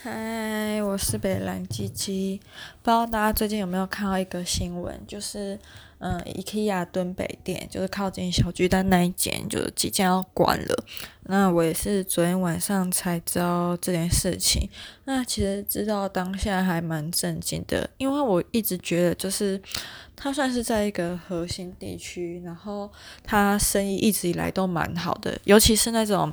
嗨，我是北蓝鸡鸡。不知道大家最近有没有看到一个新闻，就是嗯，IKEA 敦北店，就是靠近小巨蛋那一间，就是即将要关了。那我也是昨天晚上才知道这件事情。那其实知道当下还蛮震惊的，因为我一直觉得就是它算是在一个核心地区，然后它生意一直以来都蛮好的，尤其是那种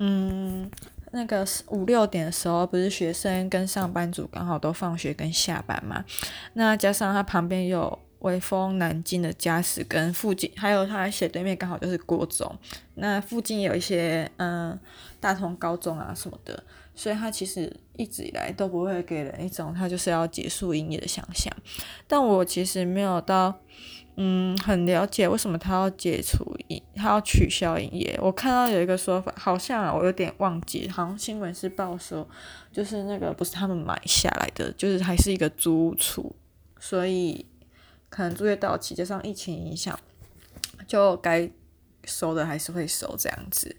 嗯。那个五六点的时候，不是学生跟上班族刚好都放学跟下班嘛？那加上他旁边有微风南京的家私，跟附近还有他斜对面刚好就是国中，那附近有一些嗯大同高中啊什么的，所以他其实一直以来都不会给人一种他就是要结束营业的想象。但我其实没有到。嗯，很了解为什么他要解除营，他要取消营业。我看到有一个说法，好像，我有点忘记，好像新闻是报说，就是那个不是他们买下来的，就是还是一个租处，所以可能租约到期，加上疫情影响，就该收的还是会收这样子。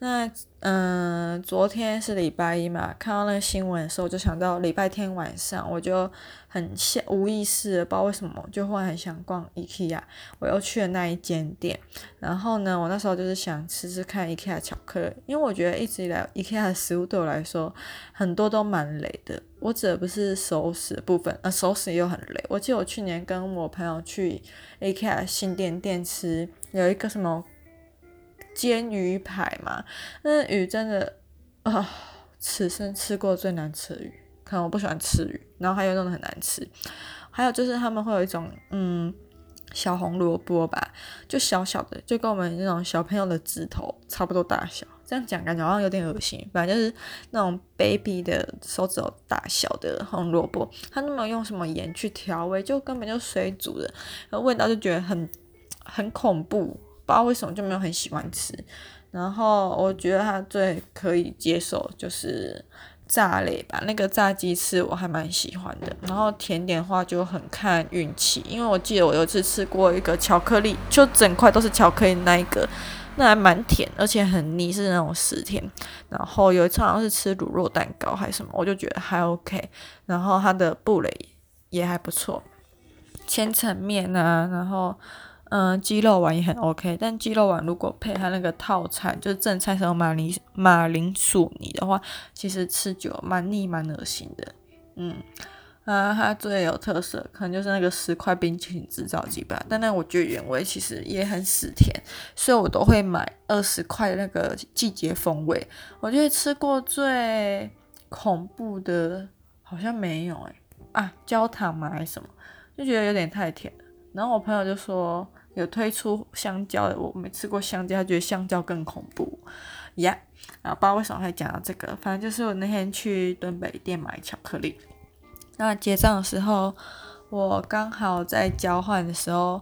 那嗯、昨天是礼拜一嘛，看到那个新闻的时候，我就想到礼拜天晚上，我就很下无意识的，不知道为什么，就忽然很想逛 IKEA，我又去了那一间店。然后呢，我那时候就是想吃吃看 IKEA 巧克力，因为我觉得一直以来 IKEA 的食物对我来说很多都蛮雷的。我指的不是熟食部分，呃，熟食又很雷。我记得我去年跟我朋友去 IKEA 新店店吃，有一个什么。煎鱼排嘛，那鱼真的啊，此生吃过最难吃的鱼，可能我不喜欢吃鱼，然后还有弄得很难吃，还有就是他们会有一种嗯小红萝卜吧，就小小的，就跟我们那种小朋友的指头差不多大小，这样讲感觉好像有点恶心，反正就是那种 baby 的手指头大小的红萝卜，他那么用什么盐去调味，就根本就水煮的，然后味道就觉得很很恐怖。不知道为什么就没有很喜欢吃，然后我觉得它最可以接受就是炸类吧，那个炸鸡翅我还蛮喜欢的。然后甜点的话就很看运气，因为我记得我有一次吃过一个巧克力，就整块都是巧克力那一个，那还蛮甜，而且很腻，是那种死甜。然后有一次好像是吃乳酪蛋糕还是什么，我就觉得还 OK。然后它的布蕾也还不错，千层面啊，然后。嗯，鸡肉丸也很 OK，但鸡肉丸如果配它那个套餐，就是正菜是马铃马铃薯泥的话，其实吃久蛮腻蛮恶心的。嗯，啊，它最有特色可能就是那个十块冰淇淋制造机吧，但那我觉得原味其实也很死甜，所以我都会买二十块那个季节风味。我觉得吃过最恐怖的好像没有哎、啊，焦糖吗还是什么，就觉得有点太甜。然后我朋友就说。有推出香蕉的，我没吃过香蕉，他觉得香蕉更恐怖呀。然后不知道为什么会讲到这个，反正就是我那天去敦北店买巧克力，那结账的时候，我刚好在交换的时候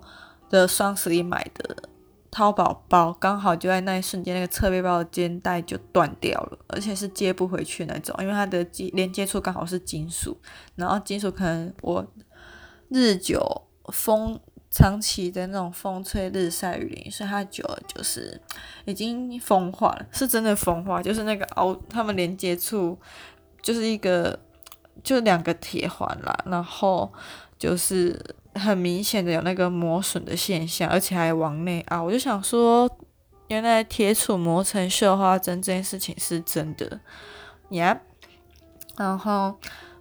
的双十一买的淘宝包，刚好就在那一瞬间，那个侧背包的肩带就断掉了，而且是接不回去那种，因为它的连接处刚好是金属，然后金属可能我日久风。长期的那种风吹日晒雨淋，所以它久了就是已经风化了，是真的风化，就是那个凹，它们连接处就是一个就两个铁环啦，然后就是很明显的有那个磨损的现象，而且还往内凹。我就想说，原来铁杵磨成绣花针这件事情是真的呀。Yeah. 然后，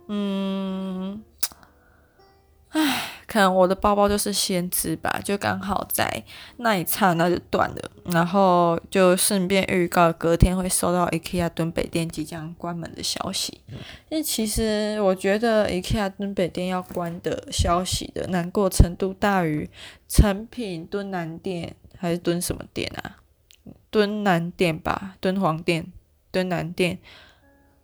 嗯。唉，可能我的包包就是先知吧，就刚好在那一刹那就断了，然后就顺便预告隔天会收到 IKEA 敦北店即将关门的消息。因为其实我觉得 IKEA 敦北店要关的消息的难过程度大于成品敦南店还是敦什么店啊？敦南店吧，敦煌店、敦南店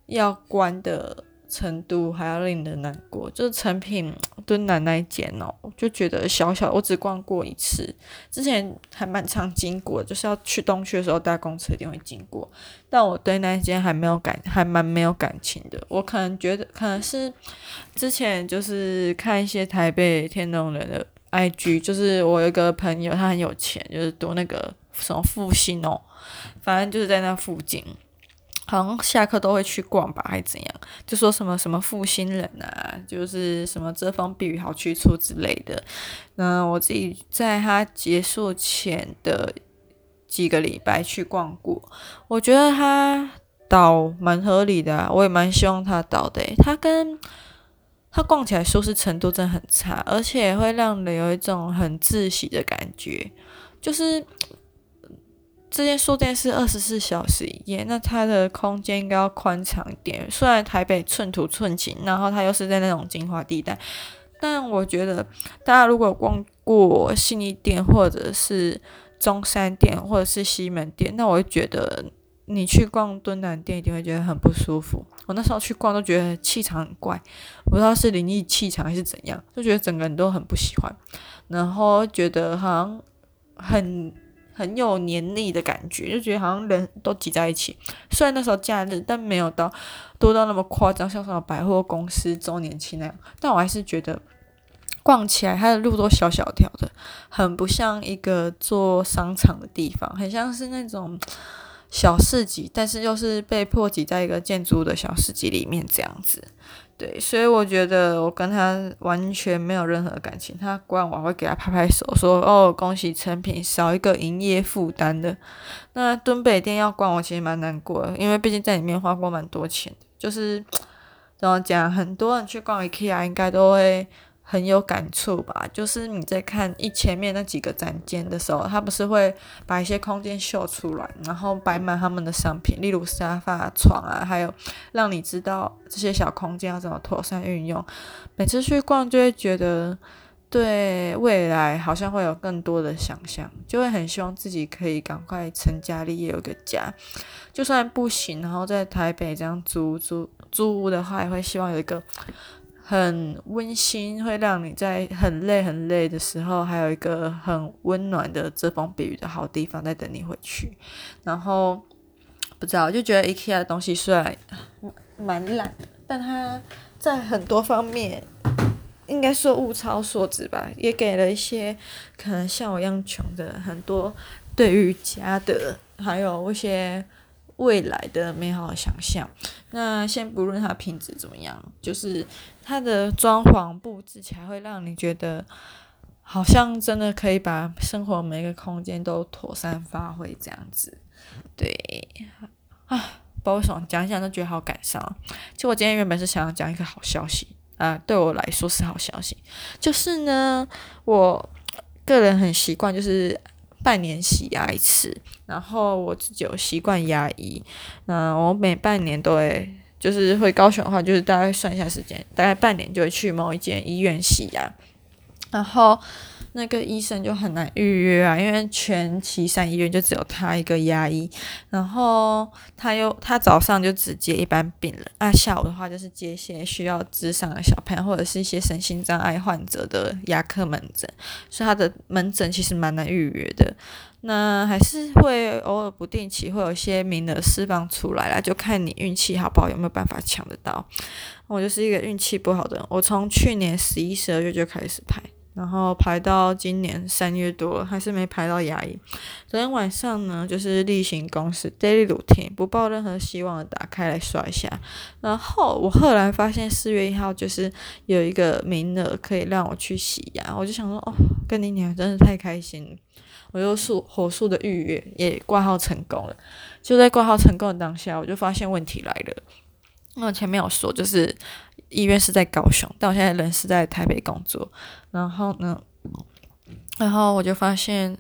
要关的。程度还要令人难过，就是诚品蹲奶奶间哦，我就觉得小小，我只逛过一次，之前还蛮常经过，就是要去东区的时候搭公车一定会经过，但我对那间还没有感，还蛮没有感情的。我可能觉得可能是之前就是看一些台北天龙人的 IG，就是我有一个朋友他很有钱，就是读那个什么复兴哦，反正就是在那附近。好像下课都会去逛吧，还是怎样？就说什么什么复兴人啊，就是什么遮风避雨好去处之类的。那我自己在他结束前的几个礼拜去逛过，我觉得他倒蛮合理的啊，我也蛮希望他倒的。他跟他逛起来舒适程度真的很差，而且会让人有一种很窒息的感觉，就是。这间书店是二十四小时营业，那它的空间应该要宽敞一点。虽然台北寸土寸金，然后它又是在那种精华地带，但我觉得大家如果逛过信义店，或者是中山店，或者是西门店，那我会觉得你去逛敦南店一定会觉得很不舒服。我那时候去逛都觉得气场很怪，不知道是灵异气场还是怎样，就觉得整个人都很不喜欢，然后觉得好像很。很有黏腻的感觉，就觉得好像人都挤在一起。虽然那时候假日，但没有到多到那么夸张，像什么百货公司周年庆那样。但我还是觉得逛起来，它的路都小小条的，很不像一个做商场的地方，很像是那种小市集，但是又是被迫挤在一个建筑的小市集里面这样子。对，所以我觉得我跟他完全没有任何感情。他逛完会给他拍拍手，说：“哦，恭喜成品，少一个营业负担的。”那敦北店要逛，我其实蛮难过的，因为毕竟在里面花过蛮多钱的。就是怎么讲，很多人去逛 IKEA 应该都会。很有感触吧？就是你在看一前面那几个展间的时候，他不是会把一些空间秀出来，然后摆满他们的商品，例如沙发、床啊，还有让你知道这些小空间要怎么妥善运用。每次去逛，就会觉得对未来好像会有更多的想象，就会很希望自己可以赶快成家立业，有个家。就算不行，然后在台北这样租租租屋的话，也会希望有一个。很温馨，会让你在很累很累的时候，还有一个很温暖的遮风避雨的好地方在等你回去。然后不知道，就觉得 IKEA 的东西虽然蛮烂，但它在很多方面应该说物超所值吧，也给了一些可能像我一样穷的很多对于家的，还有一些。未来的美好的想象。那先不论它品质怎么样，就是它的装潢布置起来会让你觉得，好像真的可以把生活每个空间都妥善发挥这样子。对啊，不知道为什么讲一讲都觉得好感伤。就我今天原本是想要讲一个好消息啊，对我来说是好消息，就是呢，我个人很习惯就是。半年洗牙一次，然后我自己有习惯牙医，那我每半年都会，就是会高雄的话，就是大概算一下时间，大概半年就会去某一间医院洗牙，然后。那个医生就很难预约啊，因为全旗山医院就只有他一个牙医，然后他又他早上就只接一般病人，那下午的话就是接一些需要咨商的小朋友或者是一些身心障碍患者的牙科门诊，所以他的门诊其实蛮难预约的。那还是会偶尔不定期会有一些名额释放出来啦，就看你运气好不好，有没有办法抢得到。我就是一个运气不好的人，我从去年十一、十二月就开始排。然后排到今年三月多，还是没排到牙医。昨天晚上呢，就是例行公事 daily routine，不抱任何希望的打开来刷一下。然后我后来发现四月一号就是有一个名额可以让我去洗牙，我就想说哦，跟你俩真的太开心了。我又速火速的预约，也挂号成功了。就在挂号成功的当下，我就发现问题来了。那我前面有说，就是。医院是在高雄，但我现在人是在台北工作。然后呢，然后我就发现，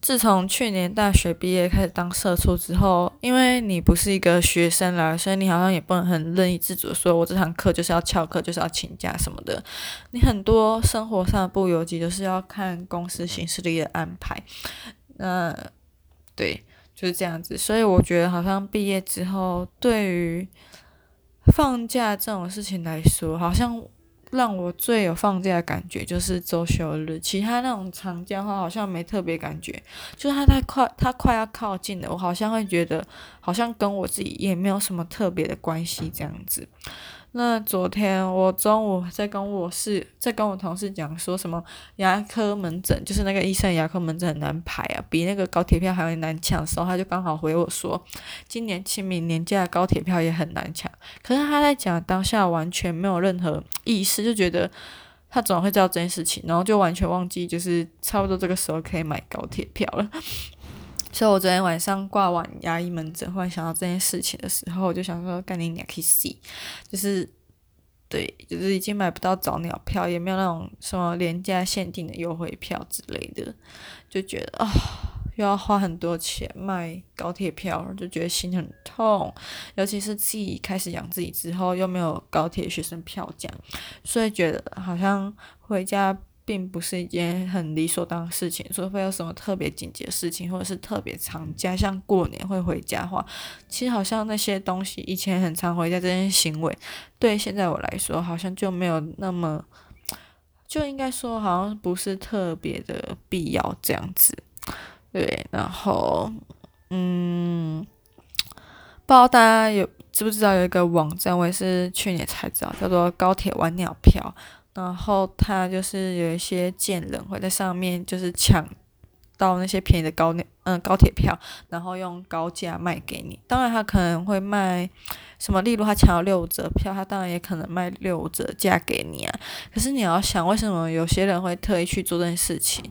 自从去年大学毕业开始当社畜之后，因为你不是一个学生啦，所以你好像也不能很任意自主的说，我这堂课就是要翘课，就是要请假什么的。你很多生活上的不由己都是要看公司行事历的安排。那对，就是这样子。所以我觉得，好像毕业之后，对于放假这种事情来说，好像让我最有放假的感觉就是周休日，其他那种长假的话好像没特别感觉。就是它太快，它快要靠近了，我好像会觉得好像跟我自己也没有什么特别的关系这样子。那昨天我中午在跟我室，在跟我同事讲说什么牙科门诊，就是那个医生牙科门诊很难排啊，比那个高铁票还会难抢的时候，他就刚好回我说，今年清明年假高铁票也很难抢。可是他在讲当下完全没有任何意思，就觉得他总会知道这件事情，然后就完全忘记就是差不多这个时候可以买高铁票了。所以我昨天晚上挂完牙医门诊，忽然想到这件事情的时候，我就想说，干你娘可以死，就是，对，就是已经买不到早鸟票，也没有那种什么廉价限定的优惠票之类的，就觉得啊、又要花很多钱买高铁票，就觉得心很痛。尤其是自己开始养自己之后，又没有高铁学生票价，所以觉得好像回家。并不是一件很理所当然的事情，除非有什么特别紧急的事情，或者是特别长假，像过年会回家的话，其实好像那些东西以前很常回家这件行为，对现在我来说好像就没有那么，就应该说好像不是特别的必要这样子。对，然后嗯，不知道大家有知不知道有一个网站，我也是去年才知道，叫做高铁晚鸟票。然后他就是有一些贱人会在上面就是抢到那些便宜的高嗯高铁票，然后用高价卖给你。当然他可能会卖什么，例如他抢到六折票，他当然也可能卖六折价给你啊。可是你要想，为什么有些人会特意去做这件事情？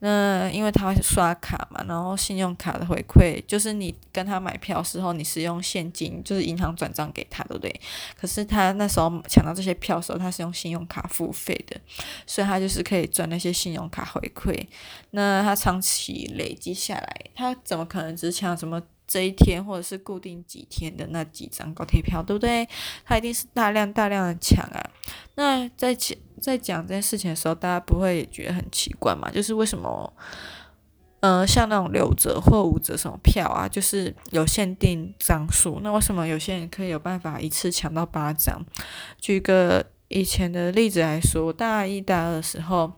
那因为他刷卡嘛，然后信用卡的回馈就是你跟他买票时候，你是用现金，就是银行转账给他，对不对？可是他那时候抢到这些票时候，他是用信用卡付费的，所以他就是可以赚那些信用卡回馈。那他长期累积下来，他怎么可能只抢什么这一天或者是固定几天的那几张高铁票，对不对？他一定是大量大量的抢啊。那在讲。在讲这件事情的时候，大家不会觉得很奇怪嘛？就是为什么，呃，像那种六折或五折什么票啊，就是有限定张数，那为什么有些人可以有办法一次抢到八张？举个以前的例子来说，大一、大二的时候，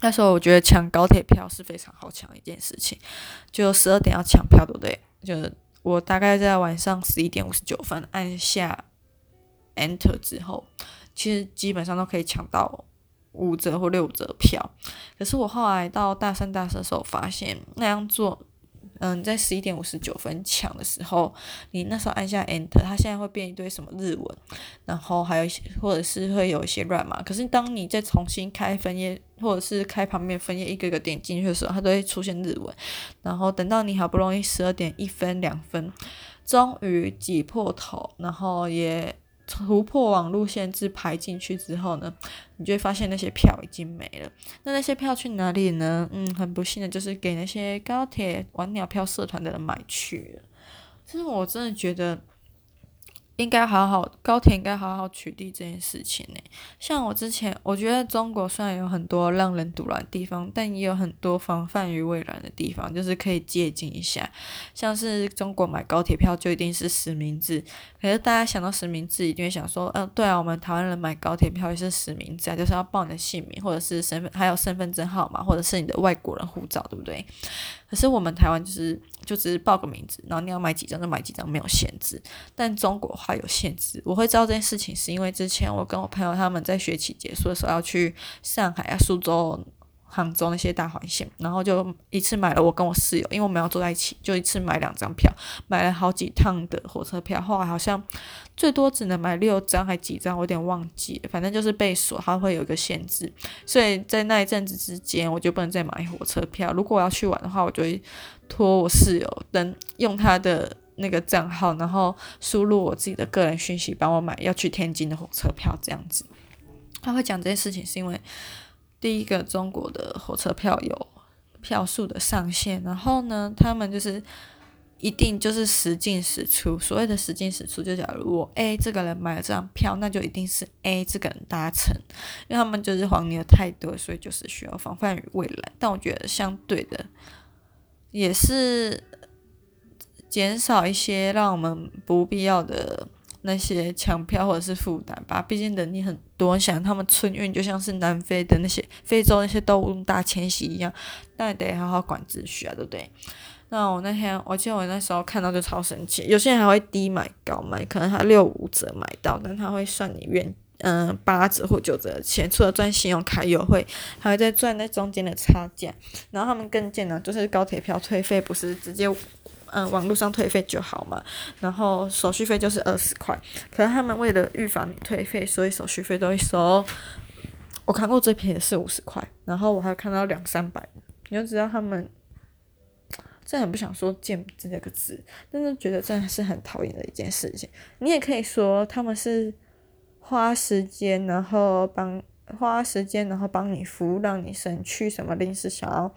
那时候我觉得抢高铁票是非常好抢的一件事情，就十二点要抢票，对不对？就我大概在晚上十一点五十九分按下 Enter 之后。其实基本上都可以抢到五折或六折票，可是我后来到大三、大四的时候发现那样做，嗯，在十一点五十九分抢的时候，你那时候按下 Enter，它现在会变一堆什么日文，然后还有一些或者是会有一些乱码。可是当你再重新开分页，或者是开旁边分页一个个点进去的时候，它都会出现日文。然后等到你好不容易十二点一分、两分，终于挤破头，然后也。突破网路限制排进去之后呢，你就会发现那些票已经没了。那那些票去哪里呢？嗯，很不幸的就是给那些高铁玩鸟票社团的人买去了。其实我真的觉得。应该好好，高铁应该好好取缔这件事情呢。像我之前，我觉得中国虽然有很多让人堵拦的地方，但也有很多防范于未然的地方，就是可以借鉴一下。像是中国买高铁票就一定是实名制，可是大家想到实名制，一定会想说，嗯、对啊，我们台湾人买高铁票也是实名制啊，就是要报你的姓名，或者是身份，还有身份证号码，或者是你的外国人护照，对不对？可是我们台湾就是就只是报个名字，然后你要买几张就买几张，没有限制。但中国话有限制。我会知道这件事情，是因为之前我跟我朋友他们在学期结束的时候要去上海啊、苏州。杭州那些大环线，然后就一次买了我跟我室友，因为我们要坐在一起，就一次买两张票，买了好几趟的火车票，后来好像最多只能买六张还几张，我有点忘记，反正就是被锁，它会有一个限制，所以在那一阵子之间，我就不能再买火车票。如果我要去玩的话，我就会托我室友等用他的那个账号，然后输入我自己的个人讯息，帮我买要去天津的火车票，这样子。他会讲这件事情是因为。第一个，中国的火车票有票数的上限，然后呢，他们就是一定就是实进实出。所谓的实进实出，就假如我 A 这个人买了这张票，那就一定是 A 这个人搭乘，因为他们就是黄牛太多，所以就是需要防范于未来。但我觉得相对的，也是减少一些让我们不必要的。那些抢票或者是负担吧，毕竟人力很多，想他们春运就像是南非的那些非洲那些动物大迁徙一样，那也得好好管秩序啊，对不对？那我那天我记得我那时候看到就超神奇，有些人还会低买高卖，可能他六五折买到，但他会算你原嗯八折或九折的钱，除了赚信用卡优惠，还会再赚那中间的差价。然后他们更贱呢，就是高铁票退费不是直接嗯网络上退费就好嘛，然后手续费就是二十块，可是他们为了预防你退费，所以手续费都会收。我看过最便宜是五十块，然后我还有看到两三百，你就知道他们。真的很不想说“贱”这个字，但是觉得真的是很讨厌的一件事情。你也可以说他们是花时间，然后帮花时间，然后帮你服务，让你省去什么临时想要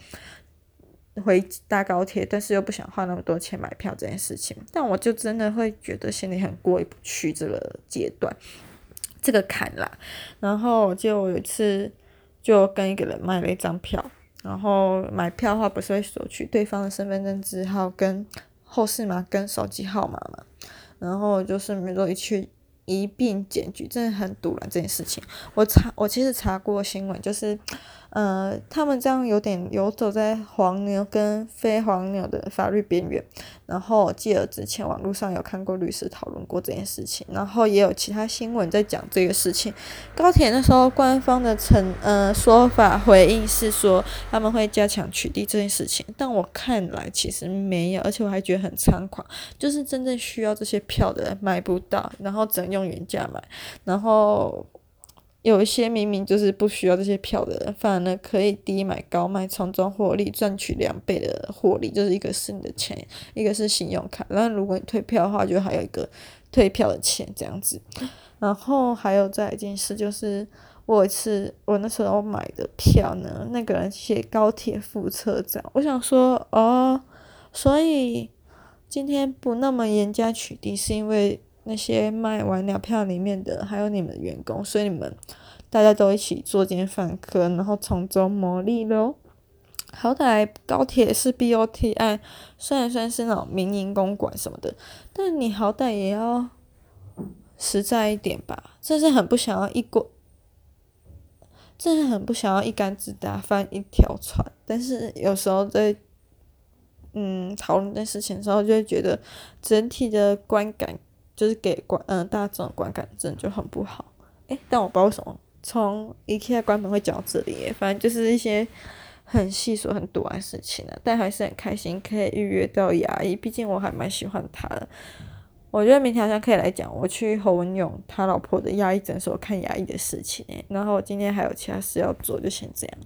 回搭高铁，但是又不想花那么多钱买票这件事情。但我就真的会觉得心里很过意不去这个阶段，这个坎啦。然后就有一次就跟一个人买了一张票。然后买票的话，不是会索取对方的身份证字号跟后四码跟手机号码嘛？然后就是没有一去一并检举，真的很堵了这件事情。我查，我其实查过新闻，就是。呃，他们这样有点游走在黄牛跟非黄牛的法律边缘。然后，记得之前网络上有看过律师讨论过这件事情，然后也有其他新闻在讲这个事情。高铁那时候官方的称呃说法回应是说他们会加强取缔这件事情，但我看来其实没有，而且我还觉得很猖狂，就是真正需要这些票的人买不到，然后只能用原价买，然后。有一些明明就是不需要这些票的人，反而呢可以低买高卖，从中获利，赚取两倍的获利。就是一个是你的钱，一个是信用卡。然后如果你退票的话，就还有一个退票的钱这样子。然后还有再一件事，就是我一次我那时候买的票呢，那个人写高铁副车长，我想说哦，所以今天不那么严加取缔，是因为。那些卖完鸟票里面的，还有你们员工，所以你们大家都一起作奸犯科，然后从中牟利喽。好歹高铁是 BOT 案，虽然算是那种民营公馆什么的，但你好歹也要实在一点吧。真是很不想要一锅，真是很不想要一竿子打翻一条船。但是有时候在嗯讨论这事情的时候，就会觉得整体的观感。就是给观嗯大众观感真的就很不好，诶，但我不知道为什么从 IKEA 关门会讲到这里，反正就是一些很细琐很多的事情啊，但还是很开心可以预约到牙医，毕竟我还蛮喜欢他的。我觉得明天好像可以来讲我去侯文勇他老婆的牙医诊所看牙医的事情诶，然后今天还有其他事要做，就先这样。